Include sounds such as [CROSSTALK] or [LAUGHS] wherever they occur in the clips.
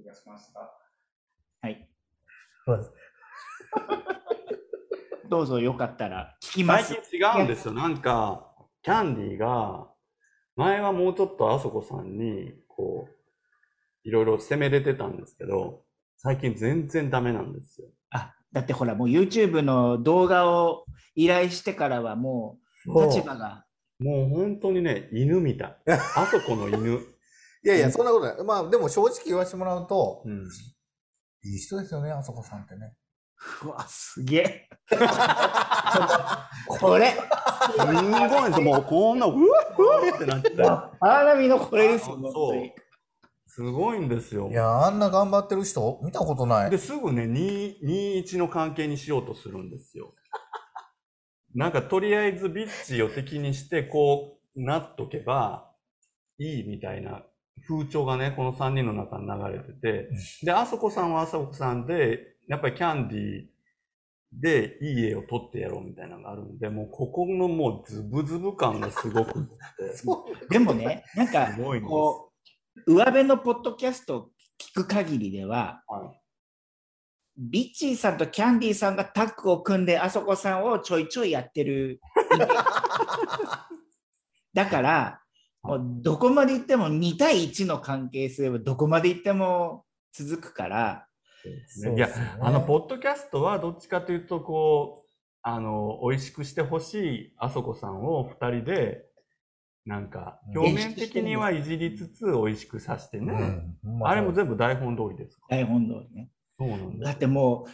気がしました。はい。[LAUGHS] どうぞよかったら聞きます最。近違うんですよ。なんか、キャンディーが、前はもうちょっとあそこさんに、こう、いろいろ攻めれてたんですけど、最近全然ダメなんですよ。あ、だってほら、もう YouTube の動画を依頼してからはもう立場が。もう本当にね、犬みたい。あそこの犬。いやいや、そんなことない。まあ、でも正直言わせてもらうと、うん。いい人ですよね、あそこさんってね。うわ、すげえ。[LAUGHS] これ、すんごいんですよ。もうこんな、うわうわってなって。荒波のこれですよ。すごいんですよい。や、あんな頑張ってる人、見たことない。で、すぐね、2、2-1の関係にしようとするんですよ。[LAUGHS] なんか、とりあえずビッチを敵にして、こう、なっとけばいいみたいな風潮がね、この3人の中に流れてて、で、あそこさんはあそこさんで、やっぱりキャンディーでいい絵を撮ってやろうみたいなのがあるんで、もうここのもうズブズブ感がすごく [LAUGHS] でもね、なんか。こう、上辺のポッドキャストを聞く限りでは、はいビッチーさんとキャンディーさんがタッグを組んで、あそこさんをちょいちょいやってる。だから、もうどこまで行っても2対1の関係性はどこまで行っても続くから、いや、あの、ポッドキャストはどっちかというと、こう、あの、美味しくしてほしいあそこさんを二人で、なんか、うん表面的にはいじりつつ美味しくさせてね。うんあれも全部台本通りですか台本通りね。そうなんだだってもう、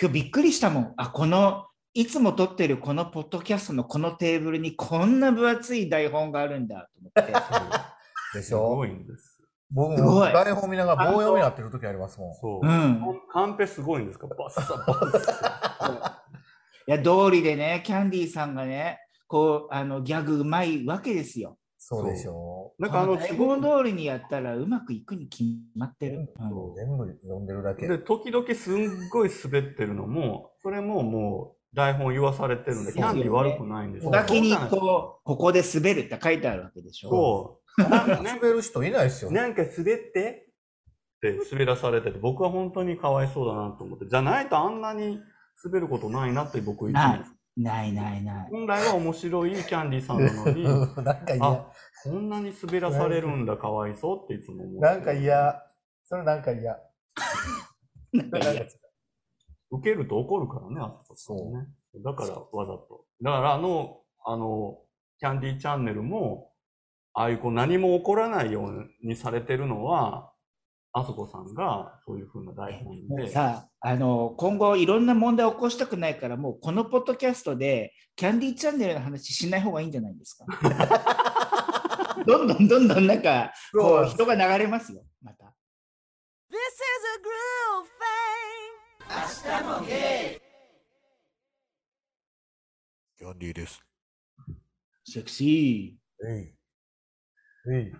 今日びっくりしたもん。あ、この、いつも撮ってるこのポッドキャストのこのテーブルにこんな分厚い台本があるんだと思って。[LAUGHS] でしょ？すごいんです。僕すごい台本見ながら棒読みになってる時ありますもん。そうう。ん。カンペすごいんですか？バッサバッサ。[LAUGHS] いや、通りでね、キャンディーさんがね、こう、あの、ギャグうまいわけですよ。そうでしょなんかあの、台すごく本通りにやったらうまくいくに決まってる。うん全部読んでるだけ。で、時々すんごい滑ってるのも、それももう台本言わされてるんで、キャンディー悪くないんですお書きにこう、ここで滑るって書いてあるわけでしょ。そう。なんかね滑る人いないですよ。なんか滑ってって滑らされてて、僕は本当にかわいそうだなと思って、じゃないとあんなに滑ることないなって僕言ってます。ないないない。本来は面白いキャンディーさんなのに、[LAUGHS] なんか。こんなに滑らされるんだ、かわいそうっていつも思って。なんか嫌。それなんか嫌。なんかいや受けると怒るからね、あそこさんね。だからわざと。だからあの、あの、キャンディーチャンネルも、ああいうこう何も起こらないようにされてるのは、あそこさんがそういう風な台本で。さあの今後いろんな問題を起こしたくないからもうこのポッドキャストでキャンディーチャンネルの話しない方がいいんじゃないですか。[LAUGHS] どんどんどんどんなんかこう人が流れますよまた。This is a groove thing. キャンディーです。セクシえい。えい。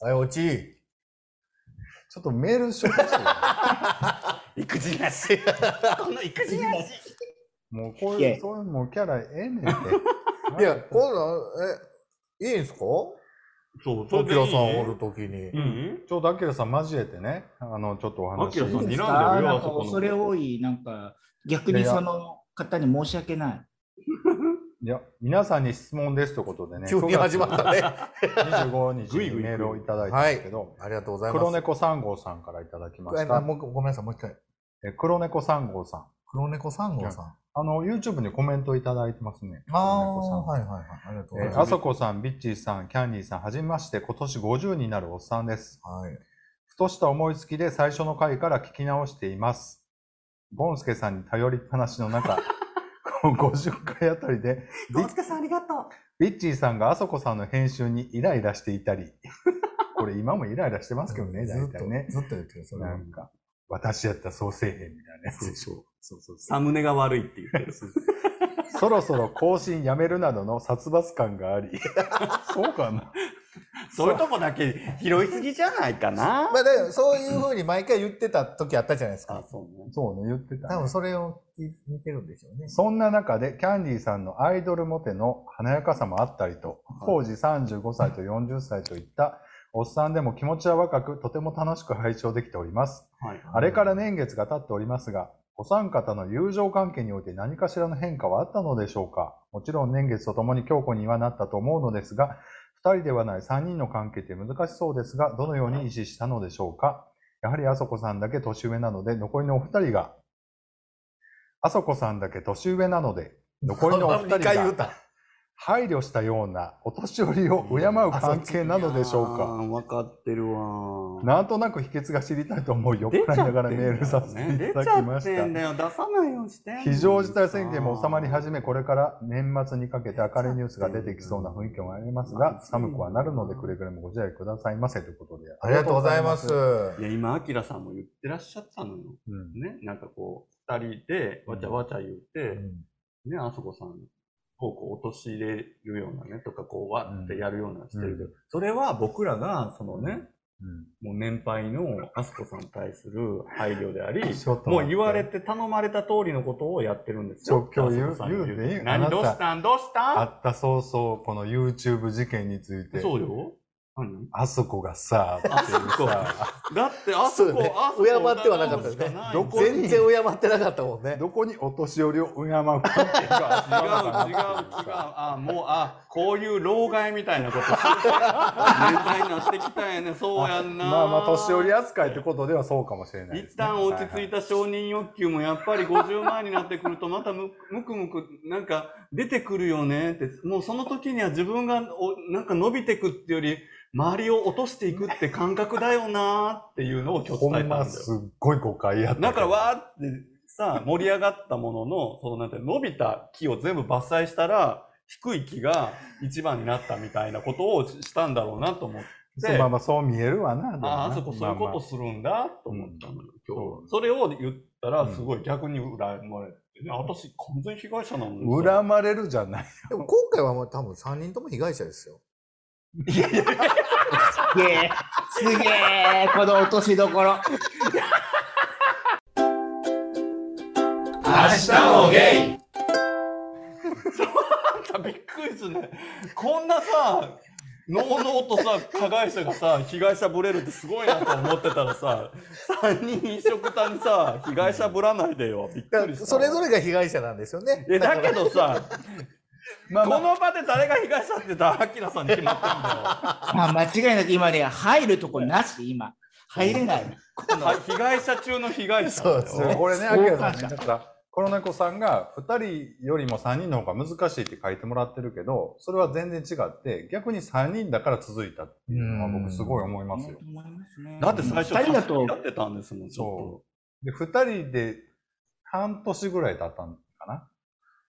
はい、落ち。ちょっとメールしよ [LAUGHS] うかしら育児なし。この育児なし。もうこういう、そういうもうキャラええねんって。[LAUGHS] いや、こんなん、え、いいんすか？そう、アキラさんおると。ときに。うんちょうどアキラさん交えてね、あの、ちょっとお話。アキラさん睨んでるよあそこの恐れ多いなんか逆にその方に申し訳ないいや、皆さんに質問ですということでね、急に始まったね。25日ぐいぐいにメールをいただいたんですけど、ありがとうございます。黒猫3号さんからいただきました。えもうごめんなさい、もう一回。え黒猫3号さん。黒猫3号さん。あの、YouTube にコメントいただいてますね。ああ、黒猫さんはいはいはい。ありがとうございます。そこさん、ビッチーさん、キャンディーさん、はじめまして、今年50になるおっさんです。はい。ふとした思いつきで最初の回から聞き直しています。ゴンスケさんに頼りっぱなしの中、[LAUGHS] 50回あたりで、ビッさんありがとう。ビッチーさんがあそこさんの編集にイライラしていたり、[LAUGHS] これ今もイライラしてますけどね、ずっと大体ね。ずっと言ってる、それはなんか、私やったらそうせえへんみたいなやつでしょ。そうそう。サムネが悪いって言ってる。[LAUGHS] そろそろ更新やめるなどの殺伐感があり、[LAUGHS] そうかなそういうとこだけ拾いすぎじゃないかな。まあ、でもそういうふうに毎回言ってた時あったじゃないですか。、あそうね。そうね、言ってた、ね。多分それを見てるんでしょうね。そんな中で、キャンディーさんのアイドルモテの華やかさもあったりと、当時35歳と40歳といった、おっさんでも気持ちは若く、とても楽しく拝聴できております。はい。あれから年月が経っておりますが、お三方の友情関係において何かしらの変化はあったのでしょうか？もちろん年月とともに強固にはなったと思うのですが、二人ではない三人の関係って難しそうですが、どのように維持したのでしょうか？やはりあそこさんだけ年上なので、残りのお二人が、あそこさんだけ年上なので、残りのお二人が [LAUGHS] た。配慮したようなお年寄りを敬う関係なのでしょうか？分かってるわ。なんとなく秘訣が知りたいと思い、酔っ払いながらメールさせてい出ただきましたてん。だよ。出さないようにしてんの非常事態宣言も収まり始め、これから年末にかけて明るいニュースが出てきそうな雰囲気もありますが、寒くはなるのでくれぐれもご自愛くださいませということで。ありがとうございます。。いや、今、アキラさんも言ってらっしゃったのよ。うんね。なんかこう、二人でわちゃわちゃ言って、ね、あそこさん、こう、こう、落とし入れるようなね、とか、こう、わってやるようなしてるけど、うそれは僕らが、そのね、うん。もう年配のあそこさんに対する配慮であり、もう言われて頼まれた通りのことをやってるんですよ。今日言う言うていい何たどうしたん？どうした？あった早々、この YouTube 事件について、そうよ。何あそこがさ、っていうあそこさ、だって、あそこ、あそこ敬ってはなかったですね全然敬ってなかったもんね。どこにお年寄りを敬う関係があ違う違う違う。あ、もう、あ、こういう老害みたいなこと年代になってきたんやね。そうやんな。まあまあ、年寄り扱いってことではそうかもしれないです、ね。一旦落ち着いた。た承認欲求もやっぱり50万になってくるとまたむむくむくなんか出てくるよねってもうその時には自分がおなんか伸びてくっていうより周りを落としていくって感覚だよなっていうのを今日伝えたんだよ。すっごい誤解やった。だからわーってさ盛り上がったもののそのなんて伸びた木を全部伐採したら低い木が一番になったみたいなことをしたんだろうなと思って。そうまあまあそう見えるわな。ああ、あそこそういうことまするんだと思ったのよ、今日。それを言ったら、うんすごい逆に恨まれて、ね私、完全被害者なのにあまあ恨まれるじゃない。でも今回はもう多分3人とも被害者ですよ。すげえ、すげえ、この落としどころ。明日もゲイびっくりするね。こんなさ、のうのうとさ、加害者がさ、被害者ぶれるってすごいなと思ってたらさ、3人一緒くたにさ、被害者ぶらないでよ。びっくりした。それぞれが被害者なんですよね。え、だけどさ、まあまあこの場で誰が被害者って言ったら、アキラさんに決まってんだよ。まあ、間違いなく今ね、入るとこなし、今。入れない。被害者中の被害者。そうそうこれね、アキラさんね、コロネコさんが2人よりも3人の方が難しいって書いてもらってるけど、それは全然違って、逆に3人だから続いたっていうのは僕すごい思いますよ。思いますねだって最初、二人だとやってたんですもん、ちょっで、2人で半年ぐらい経ったのかなと。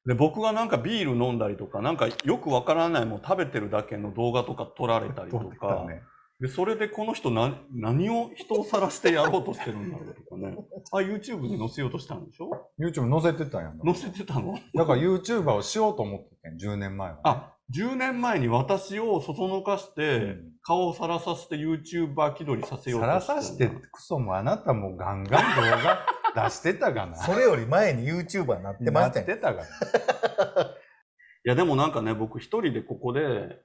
で、僕がなんかビール飲んだりとか、なんかよくわからないもん食べてるだけの動画とか撮られたりと撮ってかた、ね。で、それでこの人な何を人を晒してやろうとしてるんだろうとかね。あ、YouTube に載せようとしたんでしょ？YouTube 載せてたんやん。載せてたの？だから YouTuber をしようと思っててん、10年前は、ね。あ、10年前に私をそそのかして、うん顔をさらさせて YouTuber 気取りさせようさとしてるらさしてクソもあなたもガンガン動画出してたがな。それより前に YouTuber になってまなっしたよ。てたがな。[LAUGHS] いや、でもなんかね、僕一人でここで、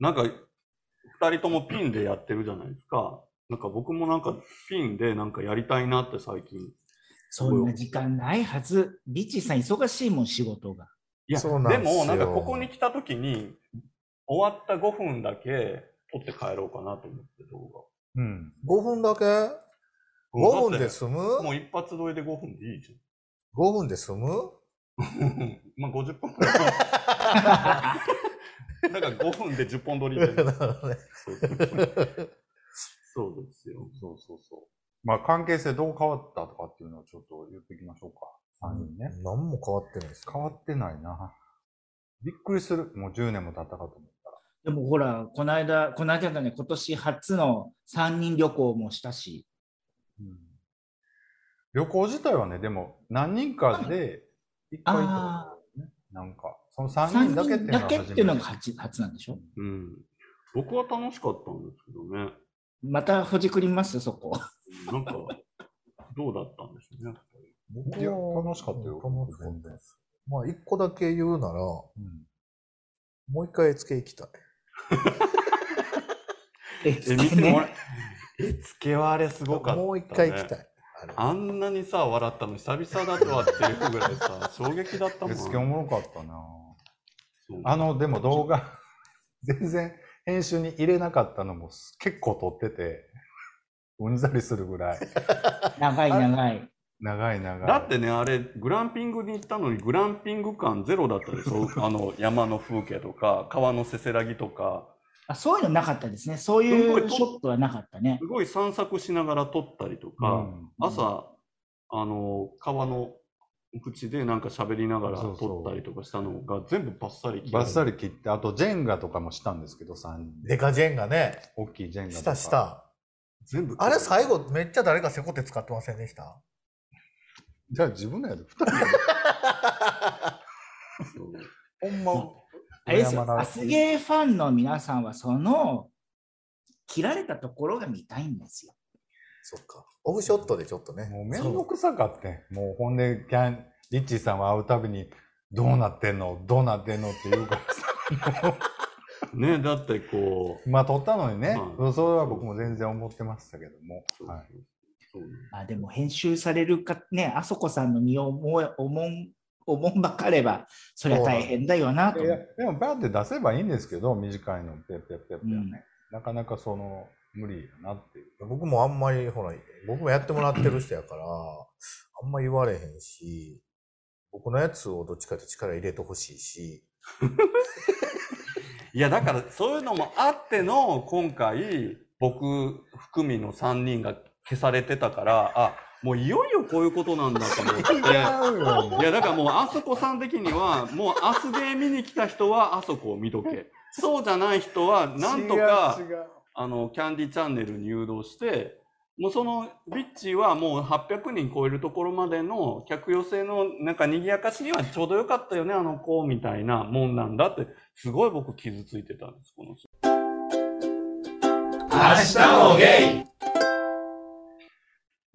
なんか、二人ともピンでやってるじゃないですか。なんか僕もなんかピンでなんかやりたいなって最近。そんな時間ないはず。リッチーさん忙しいもん、仕事が。いや、ですもなんかここに来た時に、終わった5分だけ撮って帰ろうかなと思って動うん。5分だけ？画。?5 分で済む？もう一発撮りで5分でいいじ ?5 分で済む？ゃん。まあ50分くらい。[LAUGHS] [LAUGHS] だから5分で10本撮りで。[LAUGHS] なるほどね [LAUGHS] そうですよ。そうそうそう。まあ関係性どう変わったとかっていうのをちょっと言っていきましょうか。3人ね。何も変わってないですか変わってないな。びっくりする。もう10年も経ったかと思ったら。でもほら、この間、この間だね、今年初の3人旅行もしたし。うん旅行自体はね、でも何人かで一回行ったことあるね。なんか、その3 3人だけっていうのは人だけっていうのが初初初なんでしょ？うん。僕は楽しかったんですけどね。またほじくります、そこ。なんか、どうだったんですね。僕いや楽しかったよ楽しかったです。まあ、一個だけ言うなら、うんもう一回絵付け行きたい。[LAUGHS] え、え、見てもらえ、絵付けはあれすごかった、ね。もう一回行きたい。あんなにさ、笑ったの久々だとはっていうぐらいさ、衝撃だったもん。絵付けおもろかったなあの、でも動画、[LAUGHS] 全然編集に入れなかったのも結構撮ってて、うんざりするぐらい。[LAUGHS] 長い長い。長い長い。だってね、あれ、グランピングに行ったのに、グランピング感ゼロだったでしょ？[LAUGHS] あの、山の風景とか、川のせせらぎとか、あそういうのなかったですね。そういうショットはなかったねす。ごい散策しながら撮ったりとうか、ん、朝、あの、川の口でなんか喋りながらそうそう撮ったりとかしたのが全部バッサリバッサリ。リ切って、あとジェンガとかもしたんですけど、3人で。デカジェンがね、大きいジェンガと。たした。全部。あれ最後、めっちゃ誰かセコテ使ってませんでした？じゃあ自分のやで、2人で。そうほんま、あれですよ、アスゲーファンの皆さんは、その、切られたところが見たいんですよ。そっか。オフショットでちょっとね。もうめんどくさかってん。もうほんで、キャン、リッチーさんは会うたびに、どうなってんの？どうなってんのって言うから。さ。ね、だってこう、まあ撮ったのにね、はいそれは僕も全然思ってましたけども。はい、そうあでも編集されるかね、あそこさんの身を思い思ん思んばかれば、そりゃ大変だよなと。いやでもバーって出せばいいんですけど、短いの、ペッペッペッペッね、うん。なかなかその、無理やなっていう。僕もあんまり、ほら、僕もやってもらってる人やから、あんま言われへんし、僕のやつをどっちかというと力入れてほしいし、[LAUGHS] いや、だからそういうのもあっての、今回、僕含みの3人が消されてたから、あ、もういよいよこういうことなんだと思って。[LAUGHS] いや、だからもう、あそこさん的には、もう、アスゲー見に来た人は、あそこを見とけ。そうじゃない人は、なんとかあの、キャンディチャンネルに誘導して、もうそのビッチはもう800人超えるところまでの客寄せのなんか賑やかしにはちょうどよかったよね、あの子みたいなもんなんだって、すごい僕傷ついてたんです、この人。明日もゲイ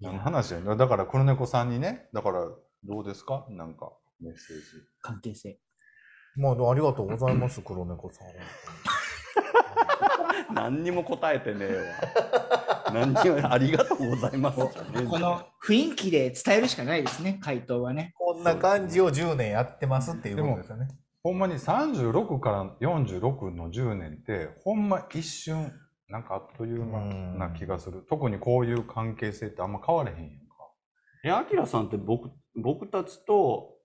何の話やねだから黒猫さんにね、だからどうですか？なんかメッセージ。関係性。まあ、ありがとうございます、黒猫さん。何にも答えてねえわ。何にもありがとうございますこの雰囲気で伝えるしかないですね、回答はね。こんな感じを10年やってますっていうことですよね。ほんまに36から46の10年って、ほんま一瞬、なんかあっという間な気がする。特にこういう関係性ってあんま変われへんやんか。え、アキラさんって僕、僕たちと、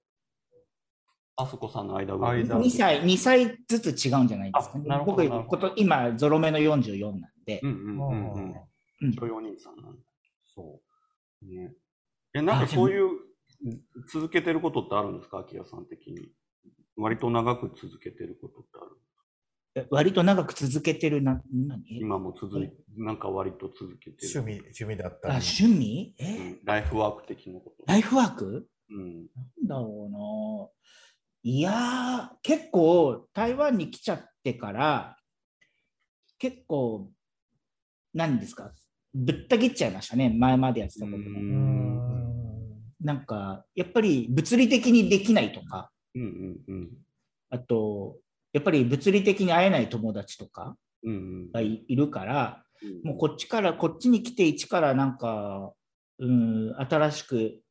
あそこさんの間ぐらい。間2歳、2歳ずつ違うんじゃないですかねあなる。ほど僕こと、今、ゾロ目の44なんでう。んうんうんうん。うん許容人さんなんだ。そう。ね。え、なんかそういう、続けてることってあるんですか？アキラさん的に。割と長く続けてることってあるえ割と長く続けてるな、何？今も続いなんか割と続けてる。趣味、趣味だったあり。趣味？え？うんライフワーク的なこと。ライフワーク？うん。なんだろうな。いやー、結構台湾に来ちゃってから、結構、何ですか、ぶった切っちゃいましたね、前までやってたことが。なんか、やっぱり物理的にできないとか、うんうんうん。あと、やっぱり物理的に会えない友達とかうんうんがいいるから、うん。もうこっちから、こっちに来て一からなんか、うん、新しく、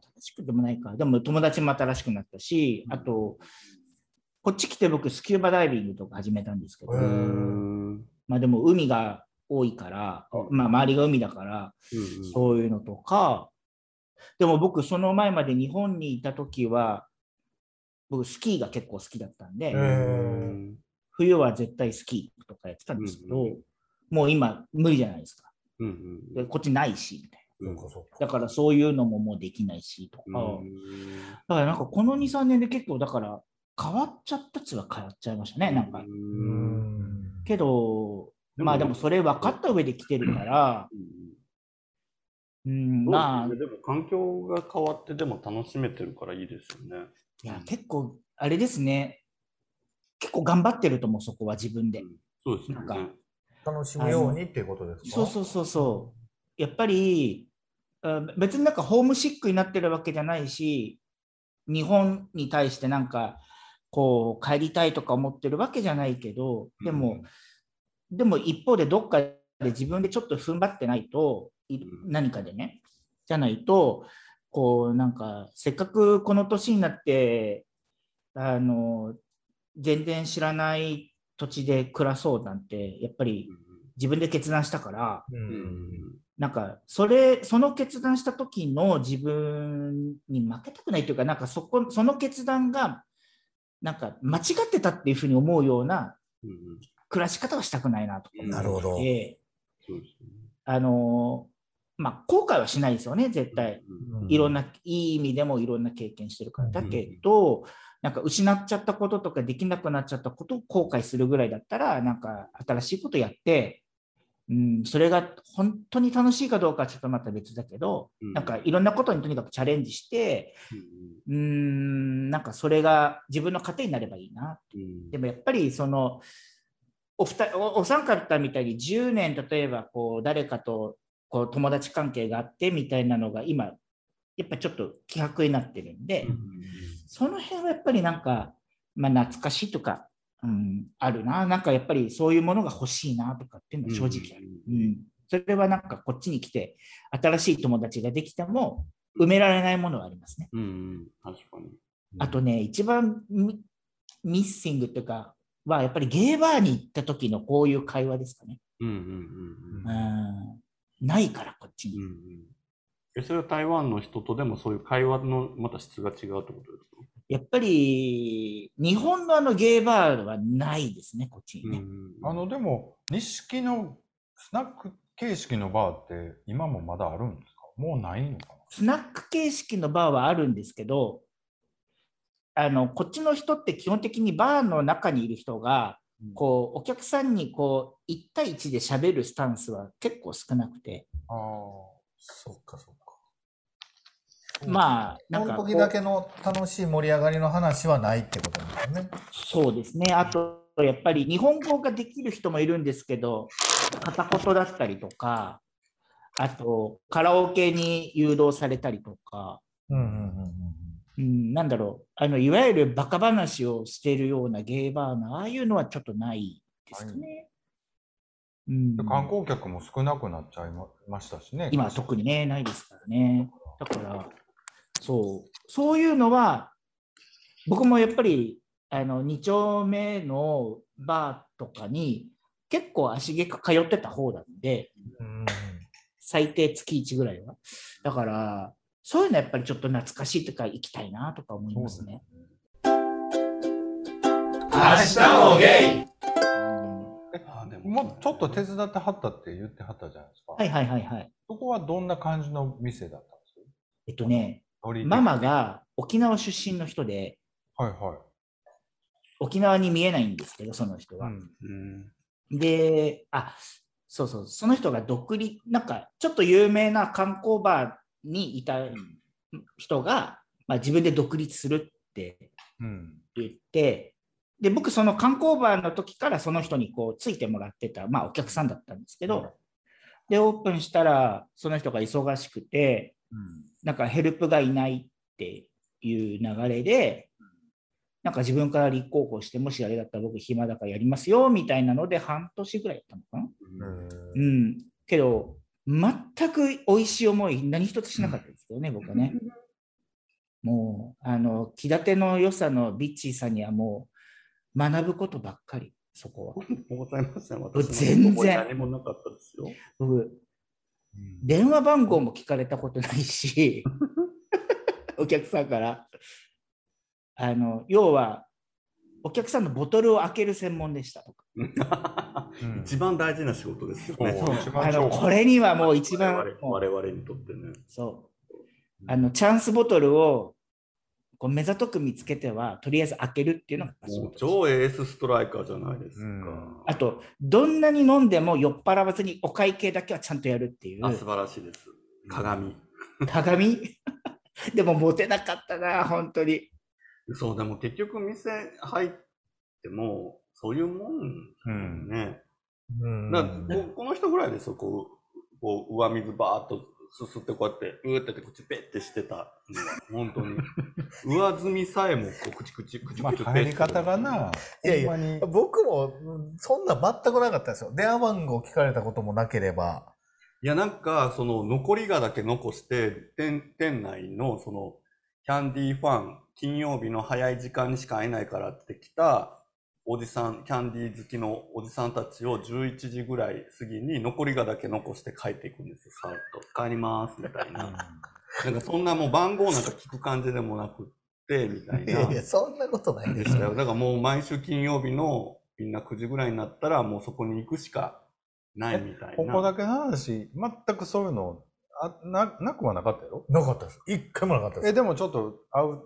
新しくでもないか、でも友達も新しくなったし、あと、こっち来て僕スキューバダイビングとか始めたんですけど。まあでも海が多いから、まあ周りが海だから、うんそういうのとか、でも僕その前まで日本にいた時は、僕スキーが結構好きだったんで、冬は絶対スキーとかやってたんですけど、もう今無理じゃないですか。でこっちないし、みたいな。だからそういうのももうできないしとか、うんだからなんかこの2、3年で結構だから変わっちゃったっつは変わっちゃいましたね、なんか。うーんけど、まあでもそれ分かった上で来てるから、うん、まあですねでも環境が変わってでも楽しめてるからいいですよね。いや、結構、あれですね。結構頑張ってると思う、そこは自分で。そうですよなんかね。楽しむようにっていうことですか？そうそうそうそう。やっぱり、あ別になんかホームシックになってるわけじゃないし、日本に対してなんか、こう、帰りたいとか思ってるわけじゃないけど、でも、でも一方でどっかで自分でちょっと踏ん張ってないと、何かでね、じゃないと、こう、なんか、せっかくこの年になって、あの、全然知らない土地で暮らそうなんて、やっぱり自分で決断したから、ううんんなんか、それ、その決断した時の自分に負けたくないというか、なんかそこ、その決断が、なんか間違ってたっていうふうに思うような暮らし方はしたくないなとうんなるほど。あのまあ、後悔はしないですよね、絶対。うんいろんな、いい意味でもいろんな経験してるから。だけど、なんか失っちゃったこととかできなくなっちゃったことを後悔するぐらいだったら、なんか新しいことやって、うん、それが本当に楽しいかどうかはちょっとまた別だけど、うん。なんかいろんなことにとにかくチャレンジして、うん。うん、なんかそれが自分の糧になればいいな。うん。でもやっぱりその、お二人おお三方みたいに10年例えばこう誰かとこう友達関係があってみたいなのが今やっぱちょっと希薄になってるんで、うん。その辺はやっぱりなんか、まあ、懐かしいとか、うん、あるな。なんかやっぱりそういうものが欲しいなとかっていうのは正直ある、ううん。んそれはなんかこっちに来て新しい友達ができても埋められないものはありますね。うんうん。確かに。あとね、一番ミミッシングというか、はやっぱりゲーバーに行った時のこういう会話ですかね。うんうんうん。うん、ないから、こっちに。うんうん。えそれは台湾の人とでもそういう会話のまた質が違うってことですか？やっぱり、日本のあのゲーバーはないですね、こっちにね。うんあの、でも、錦のスナック形式のバーって今もまだあるんですか？もうないのかスナック形式のバーはあるんですけど、あのこっちの人って基本的にバーの中にいる人が、こうお客さんにこう1対1で喋るスタンスは結構少なくて、なあそっかそっか。まあ、なんか時だけの楽しい盛り上がりの話はないってことなんですね。そうですね。あと、やっぱり日本語ができる人もいるんですけど、片言だったりとか、あと、カラオケに誘導されたりとか、うんうんうんうんうん、なんだろう、あの、いわゆるバカ話をしているようなゲーバーの、ああいうのはちょっとないですかね。うんうん。観光客も少なくなっちゃいまましたしね。今は特にね、ないですからね。だから、そう、そういうのは、僕もやっぱり、あの、2丁目のバーとかに結構足毛か通ってた方なんで、うんうん最低月1ぐらいは。だから、そういうのやっぱりちょっと懐かしいとか行きたいなとか思いますね。もゲイあでもうちょっと手伝ってはったって言ってはったじゃないですか。はいはいはいはい。そこはどんな感じの店だったんです？えっとね、かママ。が沖縄出身の人で、はいはい。沖縄に見えないんですけど、その人は。うんうんで、あ、そうそう、その人が独立、なんかちょっと有名な観光バーにいた人が、まあ、自分で独立するってうん。言って、で、僕その観光バーの時からその人にこうついてもらってた、まあお客さんだったんですけど、で、オープンしたらその人が忙しくて、なんかヘルプがいないっていう流れで、なんか自分から立候補して、もしあれだったら僕暇だからやりますよみたいなので半年ぐらいやったのかな。うんうん。けど、全く美味しい思い、何一つしなかったですけどね、僕はね。もう、あの、気立ての良さのビッチーさんにはもう、学ぶことばっかり、そこは。ございません。私全然何もなかったですよ。僕、電話番号も聞かれたことないし、[LAUGHS] お客さんから。あの、要は、お客さんのボトルを開ける専門でしたとか。うん一番大事な仕事ですよね。そうあのこれにはもう一番、我々にとってね。そう。あの、チャンスボトルをこう目ざとく見つけては、とりあえず開けるっていうのが超エースストライカーじゃないですか。うんあと、どんなに飲んでも酔っ払わずにお会計だけはちゃんとやるっていうあ、素晴らしいです。鏡。鏡？[LAUGHS] でもモテなかったな、本当に。そう、でも結局店入っても、そういうもんうん。ね。うんだからここの人ぐらいですよ、こう、こう上水バーっとすすってこうやって、うーってやって口ペッてしてたのは、本当に。上積みさえもこう、口口、口まあ、口入り方がな、いやいや。僕も、うんそんな全くなかったですよ。電話番号聞かれたこともなければ。いや、なんか、その、残りがだけ残して、店、店内の、その、キャンディーファン、金曜日の早い時間にしか会えないからって来た、おじさん、キャンディー好きのおじさんたちを11時ぐらい過ぎに残りがだけ残して帰っていくんですよ、さーっと。帰ります、みたいな。なんかそんなもう番号なんか聞く感じでもなくって、みたいな。いやいや、そんなことないですしたよ。だからもう毎週金曜日のみんな9時ぐらいになったらもうそこに行くしかないみたいな。ここだけの話、全くそういうの、あななくはなかったやろ？なかったです。一回もなかったです。え、でもちょっと会う、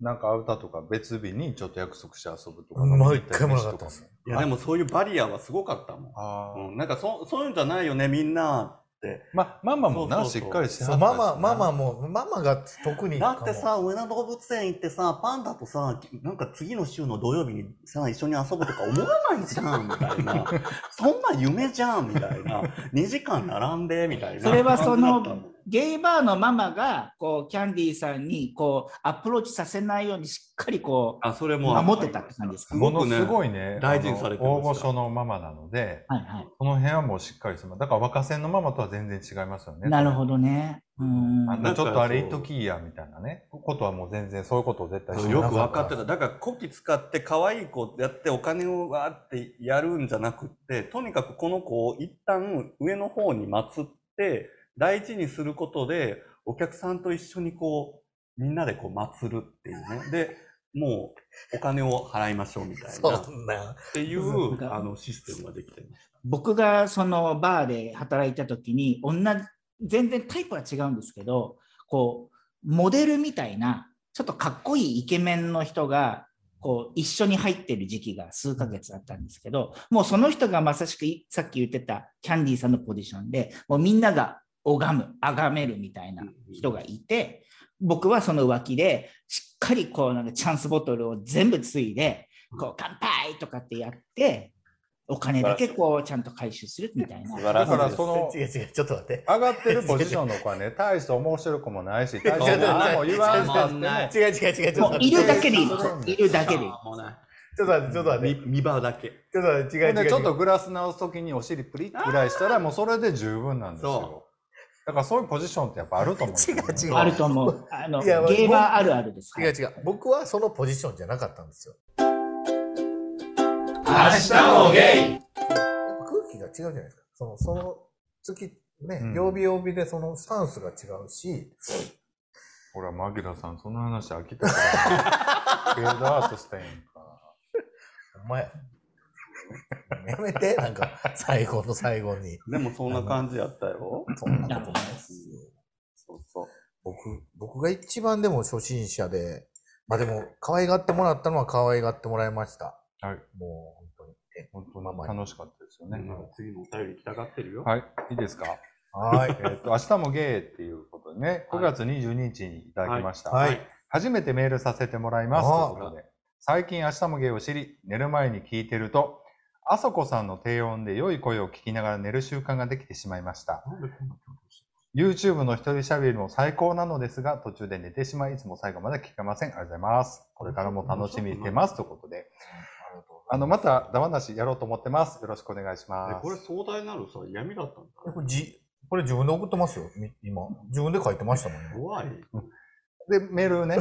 なんか会うたとか別日にちょっと約束して遊ぶとか。うんまあ一回もなかったです。いやでもそういうバリアはすごかったもん。あーうん、なんかそそういうんじゃないよね、みんなって。ま、ママもな、そうそうそうしっかりしてはったママ、ママも、ママが特に。だってさ、上野動物園行ってさ、パンダとさ、なんか次の週の土曜日にさ、一緒に遊ぶとか思わないじゃん、みたいな。[LAUGHS] そんな夢じゃん、みたいな。2時間並んで、みたいな。それはそのゲイバーのママがこうキャンディーさんにこうアプローチさせないようにしっかりこうあ、それも。守ってたって感じですか？すものすごいね、大事にされて大御所のママなので、はいはい。この辺はもうしっかりしてます。だから若線のママとは全然違いますよね。なるほどね。うん。あんたちょっとあれ言っときや、みたいなね。ことはもう全然そういうことを絶対しよく分かってた。だから、こき使って可愛い子やってお金をわーってやるんじゃなくって、とにかくこの子を一旦上の方に祀って、大事にすることで、お客さんと一緒にこう、みんなでこう祀るっていうね。[LAUGHS] で、もうお金を払いましょうみたいそな。っんな。ていう、かあの、システムができてます。僕がそのバーで働いた時に同じ全然タイプは違うんですけどこうモデルみたいなちょっとかっこいいイケメンの人がこう一緒に入ってる時期が数ヶ月あったんですけどもうその人がまさしくいさっき言ってたキャンディーさんのポジションでもうみんなが拝む崇めるみたいな人がいて僕はその浮気でしっかりこうなんかチャンスボトルを全部ついでこう乾杯とかってやってお金だけこうちゃんと回収するみたいな。だからその違う違う、ちょっと待って。上がってるポジションの子はね、大して面白くもないし、大して何も言わんても、違う違う違う、ちょもうい。るだけでいい。いるだけでいい。ちょっと待って、ちょっと待って。見見場だけ。ちょっと待って、違う違うちょっとグラス直すときにお尻プリッぐらいしたら、もうそれで十分なんですよそ。だからそういうポジションってやっぱあると思うね。[LAUGHS] 違う違うあると思う。あの、いやゲーバーあるあるです。違う違う。僕はそのポジションじゃなかったんですよ。明日もゲイ空気が違うじゃないですか。その、その月、ねうん、曜日曜日でそのスタンスが違うし、ほら、マギラさん、その話飽きたから、[LAUGHS] フェードアウトしたいんか。[LAUGHS] お前、[LAUGHS] やめて、なんか、最後の最後に。でもそんな感じやったよ。そんなことないですよ。そうそう。僕、僕が一番でも初心者で、まあでも、可愛がってもらったのは可愛がってもらいました。はい。もう、本当に。え本当に楽しかったですよね。うん次のお便り来たがってるよ。はい。いいですかはい。えっと、明日もゲイっていうことでね、9月22日にいただきました。はい。初めてメールさせてもらいます。ということで、最近明日もゲイを知り、寝る前に聞いてると、あそこさんの低音で良い声を聞きながら寝る習慣ができてしまいました。なんでこんな曲をして YouTube の一人喋りも最高なのですが、途中で寝てしまい、いつも最後まで聞けません。ありがとうございます。これからも楽しみにしてます。ということで、あの、また、ダマなしやろうと思ってます。よろしくお願いしえます。これ壮大なるさ、闇だったんだ。これじこれ自分で送ってますよ、み今。自分で書いてましたもんね。怖い。で、メールね、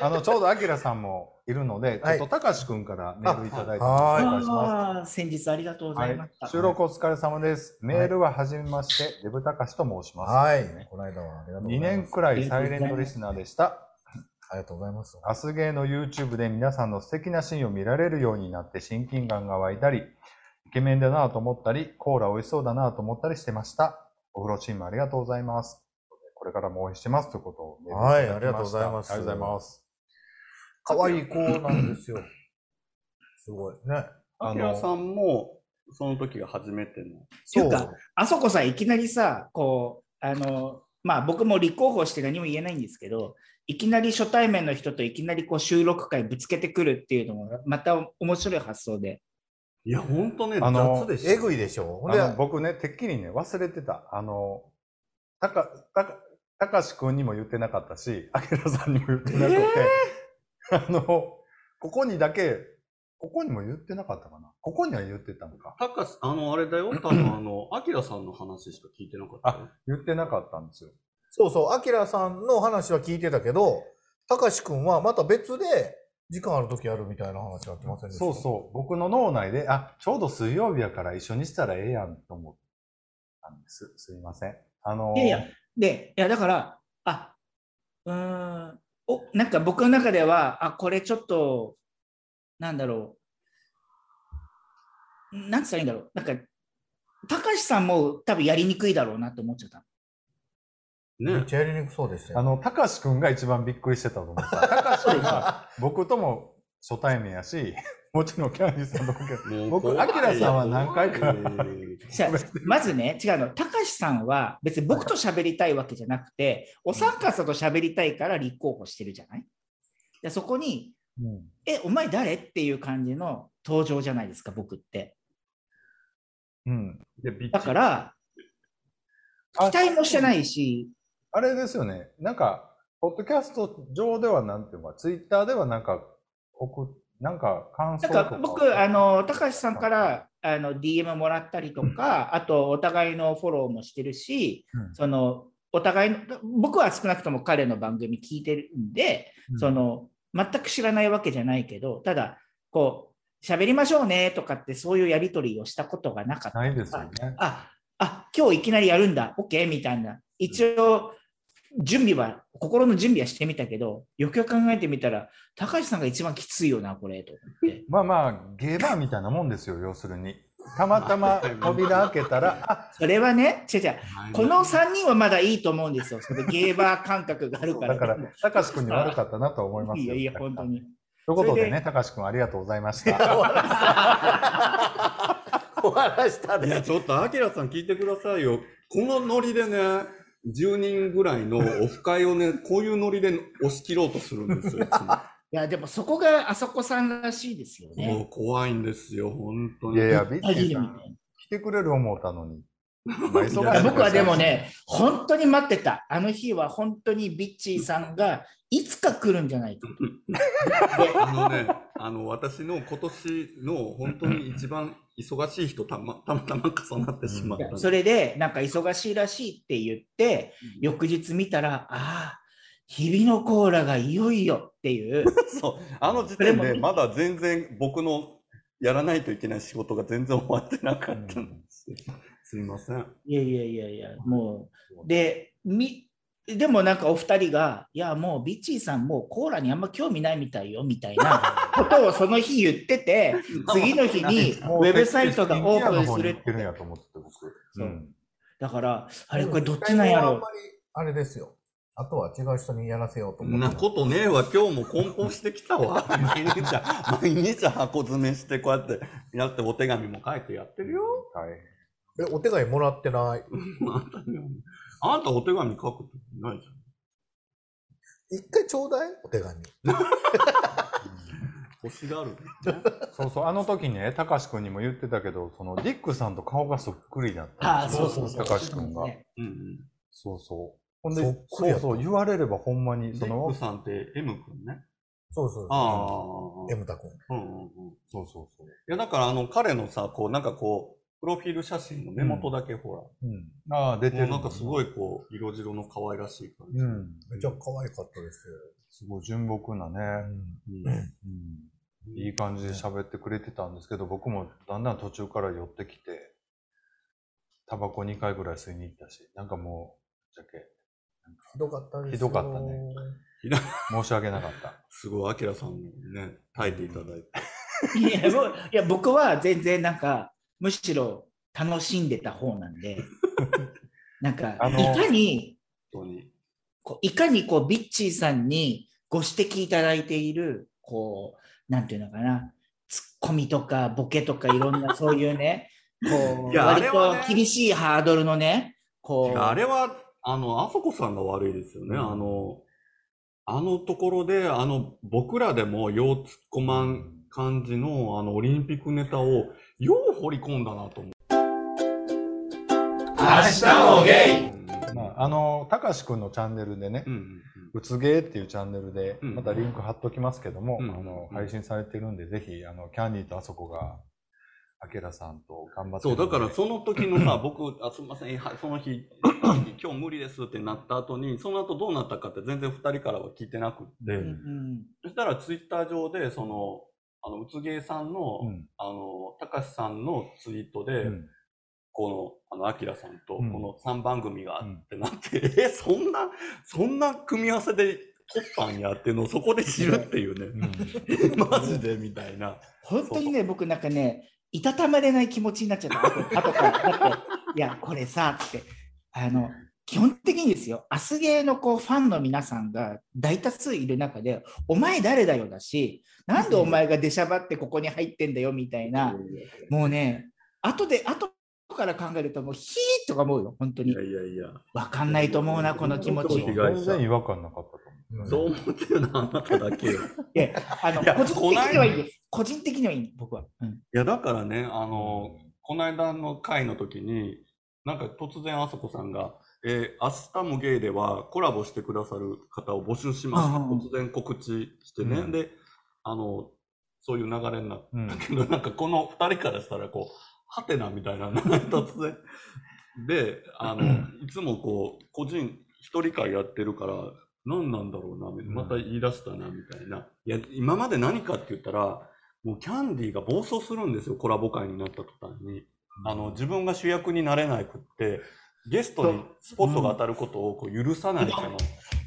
あの、ちょうどアキラさんもいるので、ちょはいっとたかしくんからメールいただいてます。あはいお願いします。ああ、先日ありがとうございました。収録お疲れ様です。メールははじめまして、デブたかしと申します。はい。この間はありがとうござい2ます。年くらいサイレントリスナーでした。ありがとうございます。アスゲーの YouTube で皆さんの素敵なシーンを見られるようになって親近感が湧いたり、イケメンだなと思ったり、コーラ美味しそうだなと思ったりしてました。お風呂チームありがとうございます。これからも応援してますということをメールはいいただきましたありがとうございますありがとうございます。可愛い子なんですよ。すごいね。アキラさんも、その時が初めての。ていうかあそこさ、いきなりさ、こう、あの、まあ僕も立候補して何も言えないんですけど、いきなり初対面の人といきなりこう収録会ぶつけてくるっていうのも、また面白い発想で。いや、ほんとね、あの雑でしょ。えぐいでしょ。ほんで、あの僕ね、てっきりね、忘れてた。あの、たか、たか、たかしくんにも言ってなかったし、あきらさんにも言ってなくて、[LAUGHS] あの、ここにだけ、ここにも言ってなかったかな？ここには言ってたのか。たかし、あの、あれだよ、[CLEARS THROAT] 多分あの、アキラさんの話しか聞いてなかったよ。言ってなかったんですよ。そうそう、アキラさんの話は聞いてたけど、たかしくんはまた別で時間ある時やるみたいな話はあってませんでした？そうそう。僕の脳内で、あ、ちょうど水曜日やから一緒にしたらええやんと思ったんです。すいません。あのいやいや、で、いや、だから、あ、うーん、お、なんか僕の中では、あ、これちょっと、なんだろう。なんつったらいいんだろう。なんか、高橋さんも多分やりにくいだろうなと思っちゃった。ねめっ。ちゃやりにくそうでしたよ。あの、たかしくんが一番びっくりしてたと思う。たかしくんは僕とも初対面やし、もちろんキャンディーさんと僕もう怖いアキラさんは何回かまずね、違うの、高橋さんは別に僕と喋りたいわけじゃなくて、お三方と喋りたいから立候補してるじゃない？でそこに、うんえ、お前誰？っていう感じの登場じゃないですか、僕って。うん。だから、あ期待もしてないし、あれですよね。なんか、ポッドキャスト上ではなんていうか、ツイッターではなんか、送っなんか感想とか。なんか僕、あの、高橋さんからあの DM もらったりとか、あとお互いのフォローもしてるし、うんその、お互いの、僕は少なくとも彼の番組聞いてるんで、うんその、全く知らないわけじゃないけど、ただ、こう、喋りましょうねとかって、そういうやりとりをしたことがなかった。ないですよね。あ、あ、今日いきなりやるんだ、OK? みたいな。一応、準備は、心の準備はしてみたけど、よくよく考えてみたら、高橋さんが一番きついよな、これ、と思って。まあまあ、ゲーバーみたいなもんですよ、要するに。たまたま扉開けたら、[LAUGHS] あ、それはね、違う違う、この3人はまだいいと思うんですよ。それゲーバー感覚があるから。だから、たかしくんに悪かったなと思いますよ。いやいや、本当に。ということでね、たかしくんありがとうございました。終わらしたいや、ね。ちょっと、アキラさん聞いてくださいよ。このノリでね、10人ぐらいのオフ会をね、[LAUGHS] こういうノリで押し切ろうとするんですよ。いや、でもそこがあそこさんらしいですよもね。う怖いんですよ、本当に。いやいや、ビッチ限ーさん、来てくれる思うたのに。[LAUGHS] 僕はでもね、本当に待ってた。あの日は本当にビッチーさんがいつか来るんじゃないか。で [LAUGHS] あのね、あの、私の今年の本当に一番忙しい人たま [LAUGHS] たまたま重なってしまった。んで。それで、なんか忙しいらしいって言って、翌日見たら、ああ、日々のコーラがいよいよっていう、[LAUGHS] そう、あの時点でまだ全然僕のやらないといけない仕事が全然終わってなかったんですよ。すみません。いやいやいやいや、もう、で、み、でもなんかお二人が、いやもうビッチーさんもうコーラにあんま興味ないみたいよみたいな [LAUGHS] ことをその日言ってて、次の日にウもうェブサイトがオープンするってるんやと思ってて、僕。そうだから、あれこれどっちなんやろあんまりあれですよ。あとは違う人にやらせようと思って。ことねえわ、今日も梱包してきたわ。[LAUGHS] 毎日、毎日箱詰めしてこうやってやってお手紙も書いてやってるよ。はい。え、お手紙もらってない？[LAUGHS] あんたお手紙書くってないじゃん。一回ちょうだいお手紙。欲しがる。[LAUGHS] そうそう、あの時ね、たかしくんにも言ってたけど、そのディックさんと顔がそっくりだったああ、んですよ。そうそうそう。たかしくんが。ねうんうん。そうそう。ほんで、そっくりやったそうそう、言われればほんまに、ジそのック、さんって M 君ね。そうそうそう。ああ。M タ君。うんうんうん。いそうそうそう。や、だからあの、彼のさ、こう、なんかこう、プロフィール写真の目元だけほら、うん。ああ、出てる。なんかすごいこう、色白の可愛らしい感じ。うん。めっちゃ可愛かったですすごい純朴なね、いい感じで喋ってくれてたんですけど、僕もだんだん途中から寄ってきて、タバコ2回ぐらい吸いに行ったし、なんかもう、ぶっちゃけ、ひどかったですよ。ひどかったね申し訳なかった。すごい、アキラさんにね、書いていただいて。いやもういや僕は全然なんかむしろ楽しんでた方なんで [LAUGHS] なんかあのいかに。こういかにこうビッチーさんにご指摘いただいているこうなんていうのかなツッコミとかボケとかいろんなそういうね [LAUGHS] こう割と厳しいハードルのねこいうやあれは、あの、あそこさんが悪いですよね。あの、あのところで、あの、僕らでもよう突っ込まん感じの、あの、オリンピックネタをよう掘り込んだなと思う。明日もゲイ。まあ、あの、たかしくんのチャンネルでねう、んうんうつげーっていうチャンネルで、うんまたリンク貼っときますけども、うんあの、うん。配信されてるんで、ぜひ、あの、キャンディーとあそこが、あけらさんと頑張ってそう、だからその時のさ、[LAUGHS] 僕、あすみません、はいその日、[COUGHS] 今日無理ですってなった後に、その後どうなったかって全然二人からは聞いてなくって、うんうん。そしたらツイッター上で、その、あの、うつげーさんの、うんあの、たかしさんのツイートで、うんこの、あの、あきらさんと、うんこの3番組があってなって、[LAUGHS] え、そんな、そんな組み合わせで撮ったんやっていうの？をそこで知るっていうね。え [LAUGHS] マジでみたいな。本当にね、僕なんかね、いたたまれない気持ちになっちゃった。あと後から。だって、いや、これさ、って、あの、基本的にですよ、アスゲーのこうファンの皆さんが大多数いる中で、お前誰だよだし、なんでお前が出しゃばってここに入ってんだよみたいな、もうね、後で、後から考えると、もうヒーとか思うよ、本当にいや。いやいや。わかんないと思うな、この気持ち。全然違和感なかったと思う。そう思ってるのはあなただけよ。[LAUGHS] いや、あの、個人的にはいいです。個人的にはいい、僕は。うんや、だからね、あの、この間の回の時に、なんか突然あそこさんが、えー明日もゲイではコラボしてくださる方を募集します。うんうん突然告知してね。うんで、あの、そういう流れになっうんたけど、なんかこの二人からしたら、こう、ハテナみたいな、突然。で、あの、いつもこう、個人、一人会やってるから、何なんだろうなまた言い出したな、みたいな。いや、今まで何かって言ったら、もうキャンディーが暴走するんですよ、コラボ会になった途端に。あの、自分が主役になれなくって、ゲストにスポットが当たることをこう許さないかの、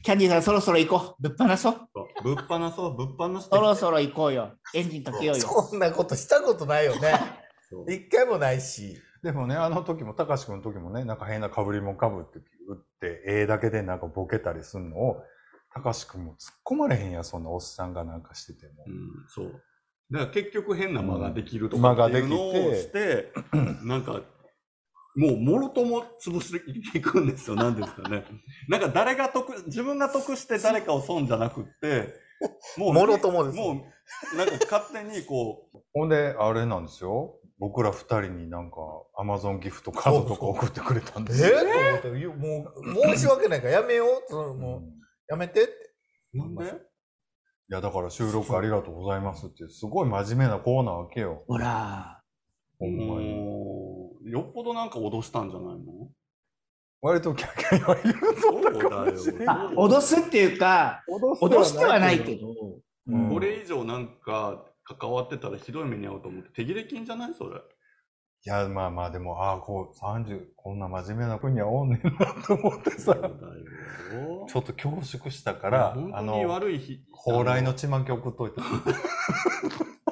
キャンディーさん、そろそろ行こう。ぶっ放そう。ぶっ放そう、ぶっ放してそろそろ行こうよ。エンジンかけようよ。そんなことしたことないよね。そう一回もないし。でもね、あの時も、たかしくんの時もね、なんか変な被りもかぶって、打って、絵だけでなんかボケたりすんのを、たかしくんも突っ込まれへんや、そんなおっさんがなんかしててもう。ん、そう。だから結局変な間ができると間がかっていうのをできてして、なんか、もう、もろとも潰していくんですよ。なんですかね。なんか誰が得、自分が得して誰かを損じゃなくって、もう、もろともです。もう、なんか勝手にこう、ほんで、あれなんですよ。僕ら二人になんか、アマゾンギフトカードとか送ってくれたんえですよ。ー、と思って、もう、申し訳ないからやめよう。そのもう、やめてって。なんで？いや、だから収録ありがとうございますって、すごい真面目なコーナーわけよ。ほら。ほんまに。もうよっぽどなんか脅したんじゃないの？割とキャキャ言うだよ。あ脅すっていうか、脅してはないけど。うんこれ以上なんか関わってたらひどい目に遭うと思って、手切れ金じゃない？それ。いや、まあまあ、でも、ああ、こう、30、こんな真面目な国はおんねんなと思ってさ。ちょっと恐縮したから、あ本当にの、悪い日。蓬莱のちまき送っといた。[LAUGHS]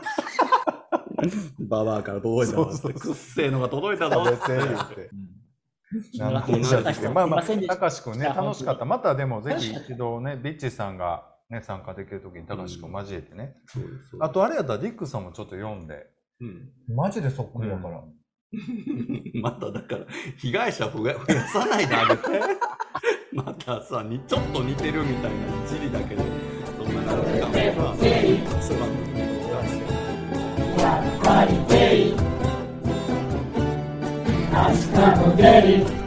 [LAUGHS] ババアから届いたわって。くっせえのが届いたぞって。なんすいまあまあ、たたかしくんね、楽しかった。またでも、ぜひ一度ね、ビッチさんがね、参加できるときにたかしくん交えてね。あと、あれやったら、ディックさんもちょっと読んで。うん。マジでそっくりだから。[LAUGHS] まただから、被害者増や増やさないであげて。[LAUGHS] またさ、にちょっと似てるみたいな一理だけで、そんな何時間もさ、すま